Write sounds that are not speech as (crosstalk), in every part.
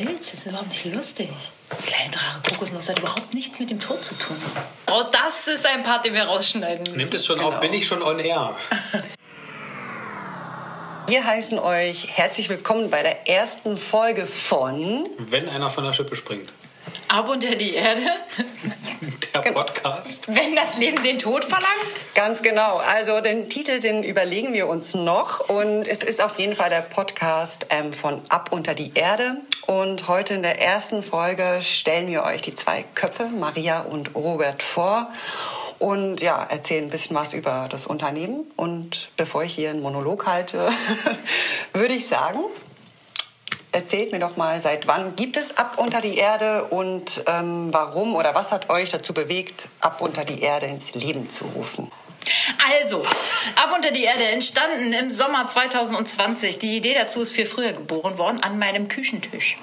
erzählst. Das ist überhaupt nicht lustig. Kleine Drache Kokosnuss hat überhaupt nichts mit dem Tod zu tun. Oh, das ist ein Part, den wir rausschneiden müssen. Nimmt es schon auf, bin ich schon on air. (laughs) Wir heißen euch herzlich willkommen bei der ersten Folge von Wenn einer von der Schippe springt. Ab unter die Erde, Der Podcast. wenn das Leben den Tod verlangt. Ganz genau. Also den Titel, den überlegen wir uns noch. Und es ist auf jeden Fall der Podcast ähm, von Ab unter die Erde. Und heute in der ersten Folge stellen wir euch die zwei Köpfe, Maria und Robert, vor. Und ja, erzählen ein bisschen was über das Unternehmen. Und bevor ich hier einen Monolog halte, (laughs) würde ich sagen, erzählt mir doch mal, seit wann gibt es Ab unter die Erde und ähm, warum oder was hat euch dazu bewegt, Ab unter die Erde ins Leben zu rufen? Also, Ab unter die Erde entstanden im Sommer 2020. Die Idee dazu ist viel früher geboren worden, an meinem Küchentisch.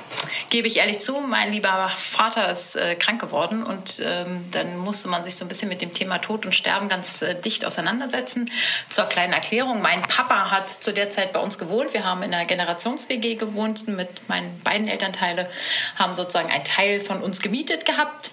Gebe ich ehrlich zu, mein lieber Vater ist äh, krank geworden und ähm, dann musste man sich so ein bisschen mit dem Thema Tod und Sterben ganz äh, dicht auseinandersetzen. Zur kleinen Erklärung, mein Papa hat zu der Zeit bei uns gewohnt. Wir haben in einer Generations-WG gewohnt mit meinen beiden Elternteile, haben sozusagen einen Teil von uns gemietet gehabt.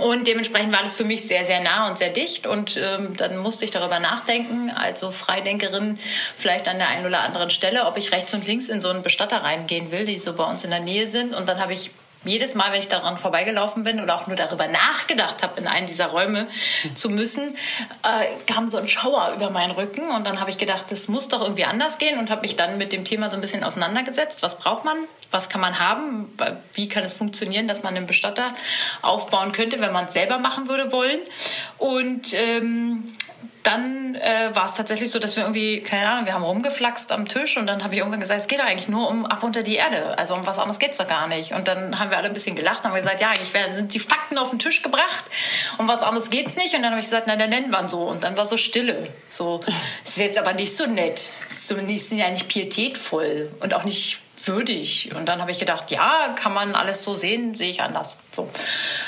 Und dementsprechend war das für mich sehr, sehr nah und sehr dicht. Und ähm, dann musste ich darüber nachdenken, also Freidenkerin, vielleicht an der einen oder anderen Stelle, ob ich rechts und links in so einen Bestatter reingehen will, die so bei uns in der Nähe sind. Und dann habe ich jedes Mal, wenn ich daran vorbeigelaufen bin oder auch nur darüber nachgedacht habe, in einen dieser Räume zu müssen, äh, kam so ein Schauer über meinen Rücken. Und dann habe ich gedacht, das muss doch irgendwie anders gehen und habe mich dann mit dem Thema so ein bisschen auseinandergesetzt. Was braucht man? Was kann man haben? Wie kann es funktionieren, dass man einen Bestatter aufbauen könnte, wenn man es selber machen würde wollen? Und ähm, dann äh, war es tatsächlich so, dass wir irgendwie, keine Ahnung, wir haben rumgeflaxt am Tisch und dann habe ich irgendwann gesagt, es geht doch eigentlich nur um ab unter die Erde. Also um was anderes geht's doch gar nicht. Und dann haben wir alle ein bisschen gelacht und haben gesagt, ja, eigentlich werden, sind die Fakten auf den Tisch gebracht, um was anderes geht's nicht. Und dann habe ich gesagt, na, dann nennen wir ihn so. Und dann war so Stille. So, ist jetzt aber nicht so nett. Ist zumindest ja nicht pietätvoll und auch nicht würdig. Und dann habe ich gedacht, ja, kann man alles so sehen, sehe ich anders. So.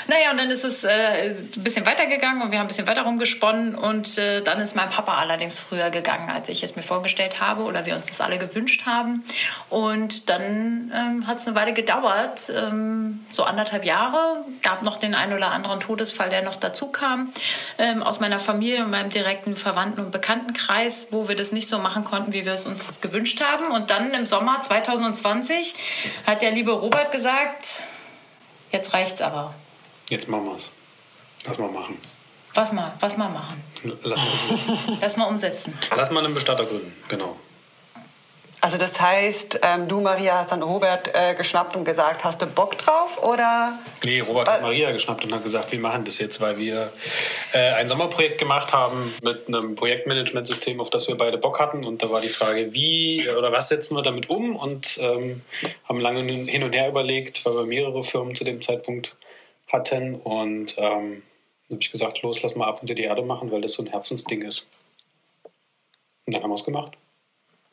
Naja, und dann ist es äh, ein bisschen weitergegangen und wir haben ein bisschen weiter rumgesponnen. Und äh, dann ist mein Papa allerdings früher gegangen, als ich es mir vorgestellt habe oder wir uns das alle gewünscht haben. Und dann ähm, hat es eine Weile gedauert, ähm, so anderthalb Jahre. Gab noch den einen oder anderen Todesfall, der noch dazu kam ähm, aus meiner Familie und meinem direkten Verwandten- und Bekanntenkreis, wo wir das nicht so machen konnten, wie wir es uns gewünscht haben. Und dann im Sommer 2020 hat der liebe Robert gesagt, jetzt reicht's aber. Jetzt machen wir es. Lass mal machen. Was mal, was mal machen. Lass mal (laughs) umsetzen. Lass mal umsetzen. Lass mal einen Bestatter gründen. Genau. Also das heißt, ähm, du Maria hast dann Robert äh, geschnappt und gesagt, hast du Bock drauf oder? Nee, Robert hat Maria geschnappt und hat gesagt, wir machen das jetzt, weil wir äh, ein Sommerprojekt gemacht haben mit einem Projektmanagementsystem, auf das wir beide Bock hatten. Und da war die Frage, wie oder was setzen wir damit um? Und ähm, haben lange hin und her überlegt, weil wir mehrere Firmen zu dem Zeitpunkt hatten. Und ähm, dann habe ich gesagt, los, lass mal ab unter die Erde machen, weil das so ein Herzensding ist. Und dann haben wir es gemacht.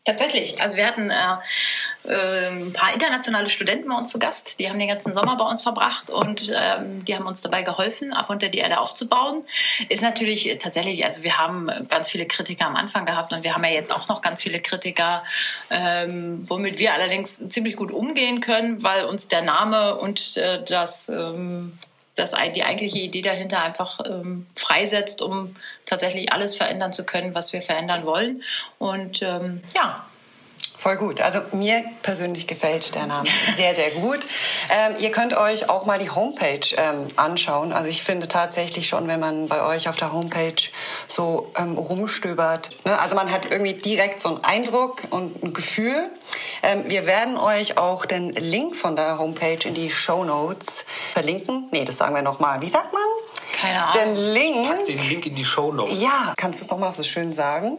Tatsächlich. Also wir hatten äh, äh, ein paar internationale Studenten bei uns zu Gast. Die haben den ganzen Sommer bei uns verbracht und ähm, die haben uns dabei geholfen, ab unter die Erde aufzubauen. Ist natürlich tatsächlich, also wir haben ganz viele Kritiker am Anfang gehabt und wir haben ja jetzt auch noch ganz viele Kritiker, ähm, womit wir allerdings ziemlich gut umgehen können, weil uns der Name und äh, das ähm, das die eigentliche Idee dahinter einfach ähm, freisetzt, um tatsächlich alles verändern zu können, was wir verändern wollen. Und ähm, ja. Voll gut. Also mir persönlich gefällt der Name (laughs) sehr, sehr gut. Ähm, ihr könnt euch auch mal die Homepage ähm, anschauen. Also ich finde tatsächlich schon, wenn man bei euch auf der Homepage so ähm, rumstöbert, ne? also man hat irgendwie direkt so einen Eindruck und ein Gefühl. Ähm, wir werden euch auch den Link von der Homepage in die Show Notes verlinken. Nee, das sagen wir nochmal. Wie sagt man? Keine Ahnung. Den Link. Pack den Link in die Show Notes. Ja, kannst du es nochmal so schön sagen?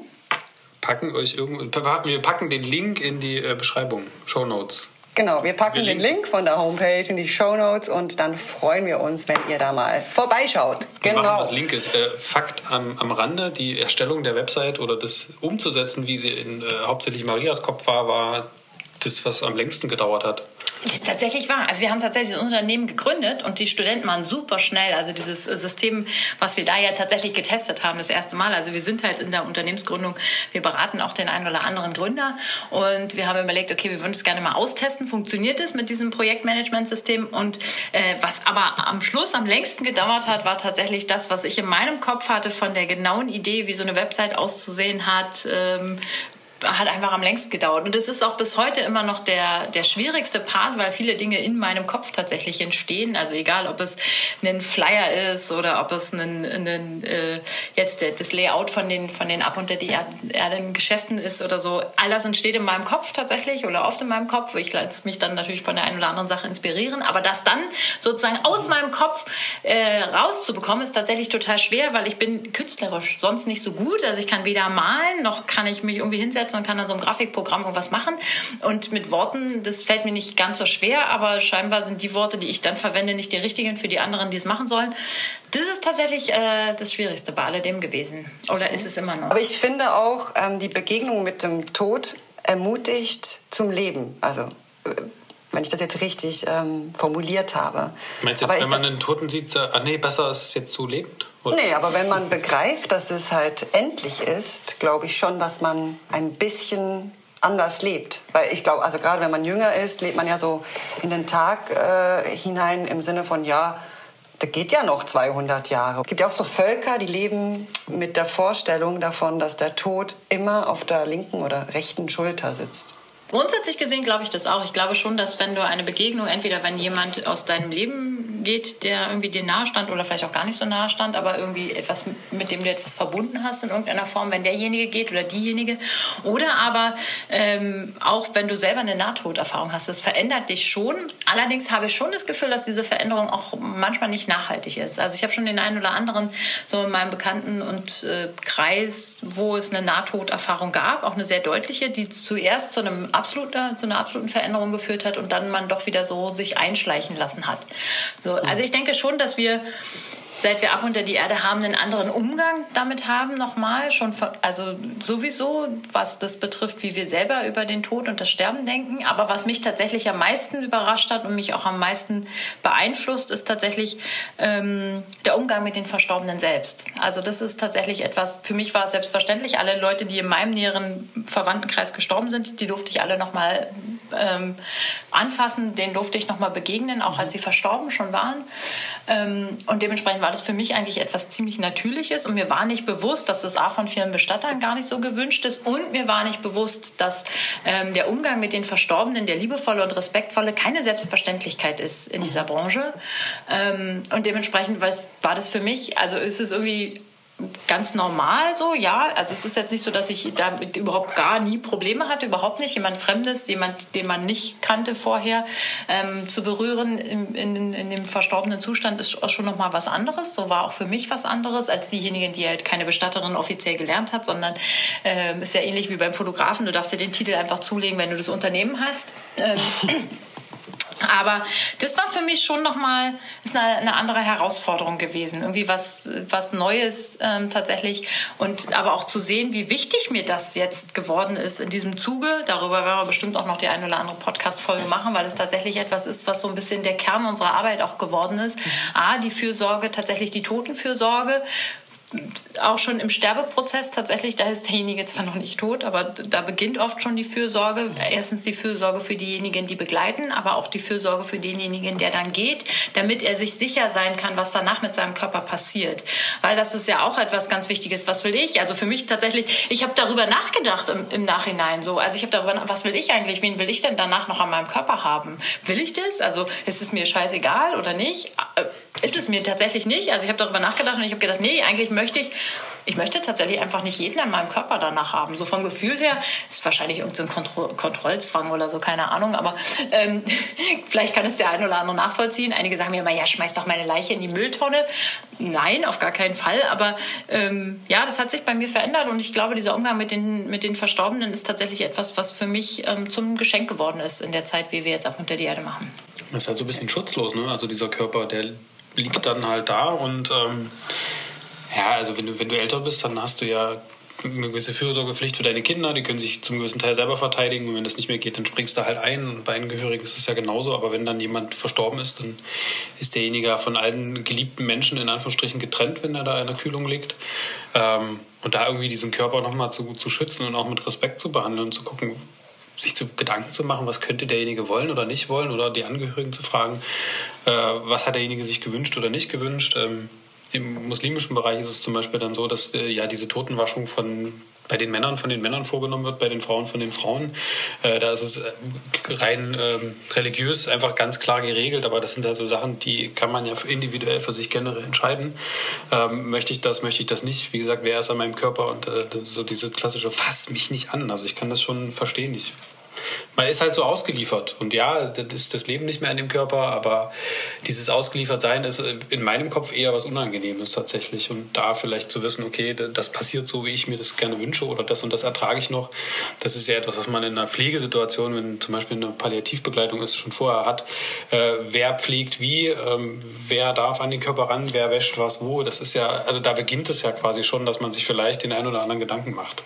Packen euch irgendwo, wir packen den Link in die äh, Beschreibung, Show Notes. Genau, wir packen Wir den. Link von der Homepage in die Show Notes und dann freuen wir uns, wenn ihr da mal vorbeischaut. Wir machen Genau. was Linkes. Äh, Fakt am, am Rande, die Erstellung der Website oder das umzusetzen, wie sie in äh, hauptsächlich Marias Kopf war, war das, was am längsten gedauert hat. Das ist tatsächlich wahr. Also wir haben tatsächlich das Unternehmen gegründet und die Studenten waren super schnell. Also dieses System, was wir da ja tatsächlich getestet haben, das erste Mal. Also wir sind halt in der Unternehmensgründung, wir beraten auch den einen oder anderen Gründer und wir haben überlegt, okay, wir würden es gerne mal austesten. Funktioniert es mit diesem Projektmanagementsystem? Und äh, was aber am Schluss am längsten gedauert hat, war tatsächlich das, was ich in meinem Kopf hatte von der genauen Idee, wie so eine Website auszusehen hat, ähm, hat einfach am längsten gedauert. Und es ist auch bis heute immer noch der, der schwierigste Part, weil viele Dinge in meinem Kopf tatsächlich entstehen. Also egal, ob es ein Flyer ist oder ob es ein, ein, äh, jetzt das Layout von den, von den Ab- unter die Erden Geschäften ist oder so. All das entsteht in meinem Kopf tatsächlich oder oft in meinem Kopf. Ich lasse mich dann natürlich von der einen oder anderen Sache inspirieren. Aber das dann sozusagen aus meinem Kopf äh, rauszubekommen, ist tatsächlich total schwer, weil ich bin künstlerisch sonst nicht so gut. Also ich kann weder malen, noch kann ich mich irgendwie hinsetzen hinsetzen und kann dann so ein Grafikprogramm irgendwas machen. Und mit Worten, das fällt mir nicht ganz so schwer, aber scheinbar sind die Worte, die ich dann verwende, nicht die richtigen für die anderen, die es machen sollen. Das ist tatsächlich äh, das Schwierigste bei alledem gewesen. Oder ist es immer noch? Aber ich finde auch, ähm, die Begegnung mit dem Tod ermutigt zum Leben. Also äh, wenn ich das jetzt richtig ähm, formuliert habe. Meinst du jetzt, wenn man einen Toten sieht, ah, nee, besser ist jetzt zu lebend? Oder? Nee, aber wenn man begreift, dass es halt endlich ist, glaube ich schon, dass man ein bisschen anders lebt. Weil ich glaube, also gerade wenn man jünger ist, lebt man ja so in den Tag äh, hinein im Sinne von, ja, da geht ja noch 200 Jahre. Es gibt ja auch so Völker, die leben mit der Vorstellung davon, dass der Tod immer auf der linken oder rechten Schulter sitzt. Grundsätzlich gesehen glaube ich das auch. Ich glaube schon, dass wenn du eine Begegnung, entweder wenn jemand aus deinem Leben geht, der irgendwie dir nahe stand oder vielleicht auch gar nicht so nahe stand, aber irgendwie etwas, mit dem du etwas verbunden hast in irgendeiner Form, wenn derjenige geht oder diejenige. Oder aber ähm, auch wenn du selber eine Nahtoderfahrung hast, das verändert dich schon. Allerdings habe ich schon das Gefühl, dass diese Veränderung auch manchmal nicht nachhaltig ist. Also ich habe schon den einen oder anderen so in meinem Bekannten- und äh, Kreis, wo es eine Nahtoderfahrung gab, auch eine sehr deutliche, die zuerst zu einem absoluter, zu einer absoluten Veränderung geführt hat und dann man doch wieder so sich einschleichen lassen hat. So, also ich denke schon, dass wir seit wir ab unter die Erde haben, einen anderen Umgang damit haben, nochmal. Schon, also sowieso, was das betrifft, wie wir selber über den Tod und das Sterben denken. Aber was mich tatsächlich am meisten überrascht hat und mich auch am meisten beeinflusst, ist tatsächlich ähm, der Umgang mit den Verstorbenen selbst. Also das ist tatsächlich etwas, für mich war es selbstverständlich. Alle Leute, die in meinem näheren Verwandtenkreis gestorben sind, die durfte ich alle nochmal ähm, anfassen, denen durfte ich nochmal begegnen, auch als sie verstorben schon waren. Ähm, und dementsprechend war das für mich eigentlich etwas ziemlich Natürliches und mir war nicht bewusst, dass das A von vielen Bestattern gar nicht so gewünscht ist und mir war nicht bewusst, dass ähm, der Umgang mit den Verstorbenen, der liebevolle und respektvolle, keine Selbstverständlichkeit ist in dieser Branche. Ähm, und dementsprechend war das für mich, also ist es irgendwie ganz normal so, ja. Also es ist jetzt nicht so, dass ich da überhaupt gar nie Probleme hatte, überhaupt nicht. Jemand Fremdes, jemand, den man nicht kannte vorher, ähm, zu berühren in, in, in, dem verstorbenen Zustand ist schon noch mal was anderes. So war auch für mich was anderes als diejenigen, die halt keine Bestatterin offiziell gelernt hat, sondern äh, ist ja ähnlich wie beim Fotografen. Du darfst dir den Titel einfach zulegen, wenn du das Unternehmen hast. Ähm, aber das war für mich schon nochmal ist eine, eine andere Herausforderung gewesen. Irgendwie was, was Neues ähm, tatsächlich. Und aber auch zu sehen, wie wichtig mir das jetzt geworden ist in diesem Zuge. Darüber werden wir bestimmt auch noch die eine oder andere Podcast-Folge machen, weil es tatsächlich etwas ist, was so ein bisschen der Kern unserer Arbeit auch geworden ist. A, die Fürsorge, tatsächlich die Totenfürsorge auch schon im Sterbeprozess tatsächlich, da ist derjenige zwar noch nicht tot, aber da beginnt oft schon die Fürsorge. Erstens die Fürsorge für diejenigen, die begleiten, aber auch die Fürsorge für denjenigen, der dann geht, damit er sich sicher sein kann, was danach mit seinem Körper passiert. Weil das ist ja auch etwas ganz Wichtiges. Was will ich? Also für mich tatsächlich, ich habe darüber nachgedacht im, im Nachhinein so. Also ich habe darüber, was will ich eigentlich? Wen will ich denn danach noch an meinem Körper haben? Will ich das? Also ist es mir scheißegal oder nicht? Äh, ist es mir tatsächlich nicht. Also ich habe darüber nachgedacht und ich habe gedacht, nee, eigentlich möchte ich, ich möchte tatsächlich einfach nicht jeden an meinem Körper danach haben. So vom Gefühl her ist wahrscheinlich irgendein Kontro Kontrollzwang oder so, keine Ahnung. Aber ähm, (laughs) vielleicht kann es der eine oder andere nachvollziehen. Einige sagen mir immer, ja, schmeiß doch meine Leiche in die Mülltonne. Nein, auf gar keinen Fall. Aber ähm, ja, das hat sich bei mir verändert und ich glaube, dieser Umgang mit den, mit den Verstorbenen ist tatsächlich etwas, was für mich ähm, zum Geschenk geworden ist in der Zeit, wie wir jetzt auch unter die Erde machen. Das ist halt so ein bisschen schutzlos, ne? Also dieser Körper, der liegt dann halt da und ähm, ja, also wenn du, wenn du älter bist, dann hast du ja eine gewisse Fürsorgepflicht für deine Kinder, die können sich zum gewissen Teil selber verteidigen und wenn das nicht mehr geht, dann springst du halt ein und bei Angehörigen ist es ja genauso, aber wenn dann jemand verstorben ist, dann ist derjenige von allen geliebten Menschen in Anführungsstrichen getrennt, wenn er da in der Kühlung liegt. Ähm, und da irgendwie diesen Körper nochmal zu, zu schützen und auch mit Respekt zu behandeln und zu gucken, sich zu Gedanken zu machen, was könnte derjenige wollen oder nicht wollen oder die Angehörigen zu fragen, äh, was hat derjenige sich gewünscht oder nicht gewünscht. Im muslimischen Bereich ist es zum Beispiel dann so, dass äh, ja diese Totenwaschung von bei den Männern von den Männern vorgenommen wird, bei den Frauen von den Frauen. Äh, da ist es äh, rein ähm, religiös einfach ganz klar geregelt, aber das sind halt so Sachen, die kann man ja individuell für sich generell entscheiden. Ähm, möchte ich das, möchte ich das nicht? Wie gesagt, wer ist an meinem Körper? Und äh, so diese klassische, fass mich nicht an. Also ich kann das schon verstehen. Ich man ist halt so ausgeliefert. Und ja, das ist das Leben nicht mehr in dem Körper, aber dieses Ausgeliefertsein ist in meinem Kopf eher was Unangenehmes tatsächlich. Und da vielleicht zu wissen, okay, das passiert so, wie ich mir das gerne wünsche oder das und das ertrage ich noch, das ist ja etwas, was man in einer Pflegesituation, wenn zum Beispiel eine Palliativbegleitung ist, schon vorher hat. Äh, wer pflegt wie, ähm, wer darf an den Körper ran, wer wäscht was wo. Das ist ja, also da beginnt es ja quasi schon, dass man sich vielleicht den einen oder anderen Gedanken macht.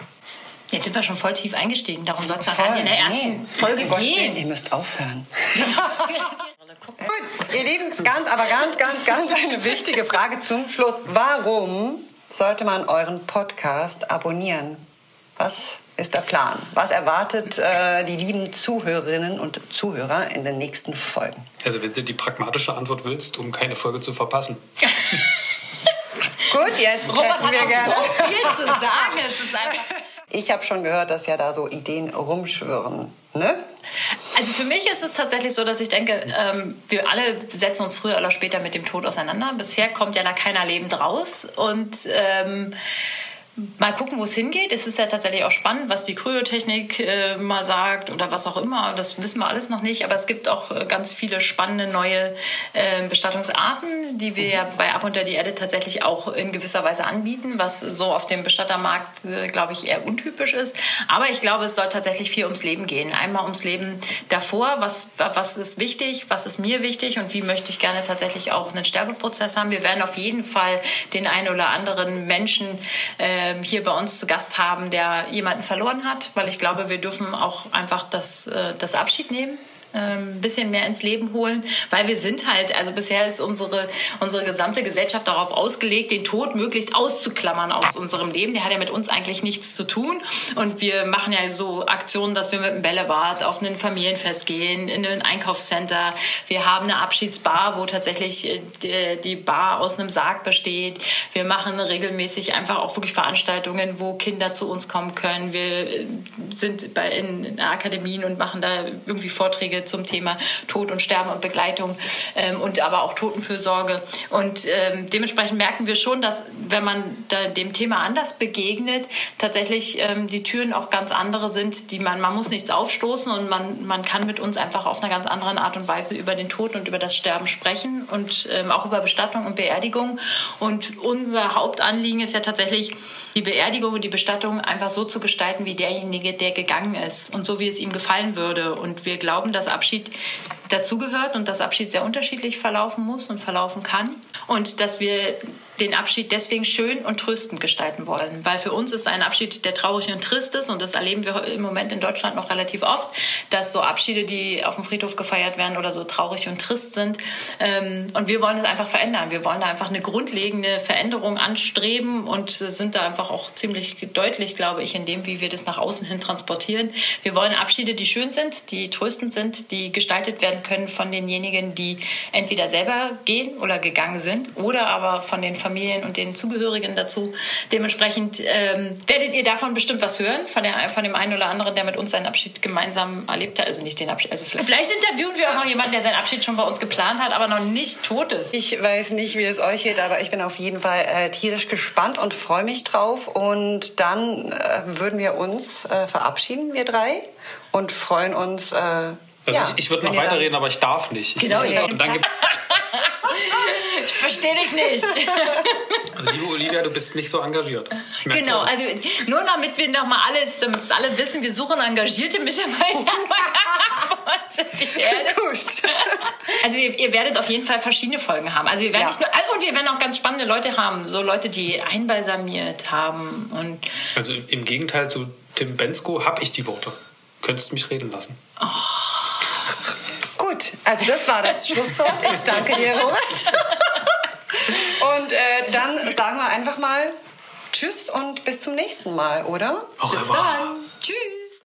Jetzt sind wir schon voll tief eingestiegen. Darum soll es auch in der ersten nee. Folge Gott gehen. Ihr müsst aufhören. (laughs) Gut, ihr Lieben, ganz, aber ganz, ganz, ganz eine wichtige Frage zum Schluss. Warum sollte man euren Podcast abonnieren? Was ist der Plan? Was erwartet äh, die lieben Zuhörerinnen und Zuhörer in den nächsten Folgen? Also wenn du die pragmatische Antwort willst, um keine Folge zu verpassen. Gut, jetzt Robert hat wir auch gerne. so viel zu sagen. Es ist einfach ich habe schon gehört, dass ja da so Ideen rumschwirren. Ne? Also für mich ist es tatsächlich so, dass ich denke, ähm, wir alle setzen uns früher oder später mit dem Tod auseinander. Bisher kommt ja da keiner lebend raus. Und ähm, mal gucken, wo es hingeht. Es ist ja tatsächlich auch spannend, was die Kryotechnik äh, mal sagt oder was auch immer. Das wissen wir alles noch nicht. Aber es gibt auch äh, ganz viele spannende neue äh, Bestattungsarten, die wir mhm. ja bei Ab unter die Erde tatsächlich auch in gewisser Weise anbieten, was so auf dem Bestattermarkt, äh, glaube ich, eher untypisch ist. Aber ich glaube, es soll tatsächlich viel ums Leben gehen. Einmal ums Leben davor. Was, was ist wichtig? Was ist mir wichtig? Und wie möchte ich gerne tatsächlich auch einen Sterbeprozess haben? Wir werden auf jeden Fall den einen oder anderen Menschen äh, ähm, hier bei uns zu Gast haben, der jemanden verloren hat, weil ich glaube, wir dürfen auch einfach das, äh, das Abschied nehmen ein ähm, bisschen mehr ins Leben holen, weil wir sind halt, also bisher ist unsere, unsere gesamte Gesellschaft darauf ausgelegt, den Tod möglichst auszuklammern aus unserem Leben. Der hat ja mit uns eigentlich nichts zu tun. Und wir machen ja so Aktionen, dass wir mit dem Bällebad auf ein Familienfest gehen, in ein Einkaufscenter. Wir haben eine Abschiedsbar, wo tatsächlich äh, die Bar aus einem Sarg besteht. Wir machen regelmäßig einfach auch wirklich Veranstaltungen, wo Kinder zu uns kommen können. Wir äh, sind bei, in Akademien und machen da irgendwie Vorträge zum Thema Tod und Sterben und Begleitung ähm, und aber auch Totenfürsorge. Und ähm, dementsprechend merken wir schon, dass wenn man dem Thema anders begegnet, tatsächlich ähm, die Türen auch ganz andere sind, die man, man muss nichts aufstoßen und man, man kann mit uns einfach auf einer ganz anderen Art und Weise über den Tod und über das Sterben sprechen und ähm, auch über Bestattung und Beerdigung. Und unser Hauptanliegen ist ja tatsächlich, die Beerdigung und die Bestattung einfach so zu gestalten, wie derjenige, der gegangen ist und so, wie es ihm gefallen würde. Und wir glauben, dass Abschied dazugehört und dass Abschied sehr unterschiedlich verlaufen muss und verlaufen kann. Und dass wir den Abschied deswegen schön und tröstend gestalten wollen. Weil für uns ist ein Abschied, der traurig und trist ist. Und das erleben wir im Moment in Deutschland noch relativ oft, dass so Abschiede, die auf dem Friedhof gefeiert werden oder so traurig und trist sind. Ähm, und wir wollen das einfach verändern. Wir wollen da einfach eine grundlegende Veränderung anstreben und sind da einfach auch ziemlich deutlich, glaube ich, in dem, wie wir das nach außen hin transportieren. Wir wollen Abschiede, die schön sind, die tröstend sind, die gestaltet werden können von denjenigen, die entweder selber gehen oder gegangen sind oder aber von den Familien und den Zugehörigen dazu. Dementsprechend ähm, werdet ihr davon bestimmt was hören, von, der, von dem einen oder anderen, der mit uns seinen Abschied gemeinsam erlebt hat. Also nicht den Abschied, also vielleicht, vielleicht interviewen wir auch noch jemanden, der seinen Abschied schon bei uns geplant hat, aber noch nicht tot ist. Ich weiß nicht, wie es euch geht, aber ich bin auf jeden Fall äh, tierisch gespannt und freue mich drauf. Und dann äh, würden wir uns äh, verabschieden, wir drei, und freuen uns. Also ja, ich, ich würde noch weiterreden, aber ich darf nicht. Genau, (laughs) (laughs) ich, und dann gibt Verstehe dich nicht. (laughs) Also liebe Olivia, du bist nicht so engagiert. Genau, also nur damit wir nochmal alles, damit alle wissen, wir suchen engagierte Mitarbeiter. Gut. Also ihr, ihr werdet auf jeden Fall verschiedene Folgen haben. Also wir werden Ja. nicht nur, also und wir werden auch ganz spannende Leute haben, so Leute, die einbalsamiert haben und Also im Gegenteil zu Tim Bensko habe ich die Worte. Könntest mich reden lassen. Gut, also das war das Schlusswort. Ich danke dir, Robert. Und äh, dann sagen wir einfach mal Tschüss und bis zum nächsten Mal, oder? Au bis dann. tschüss.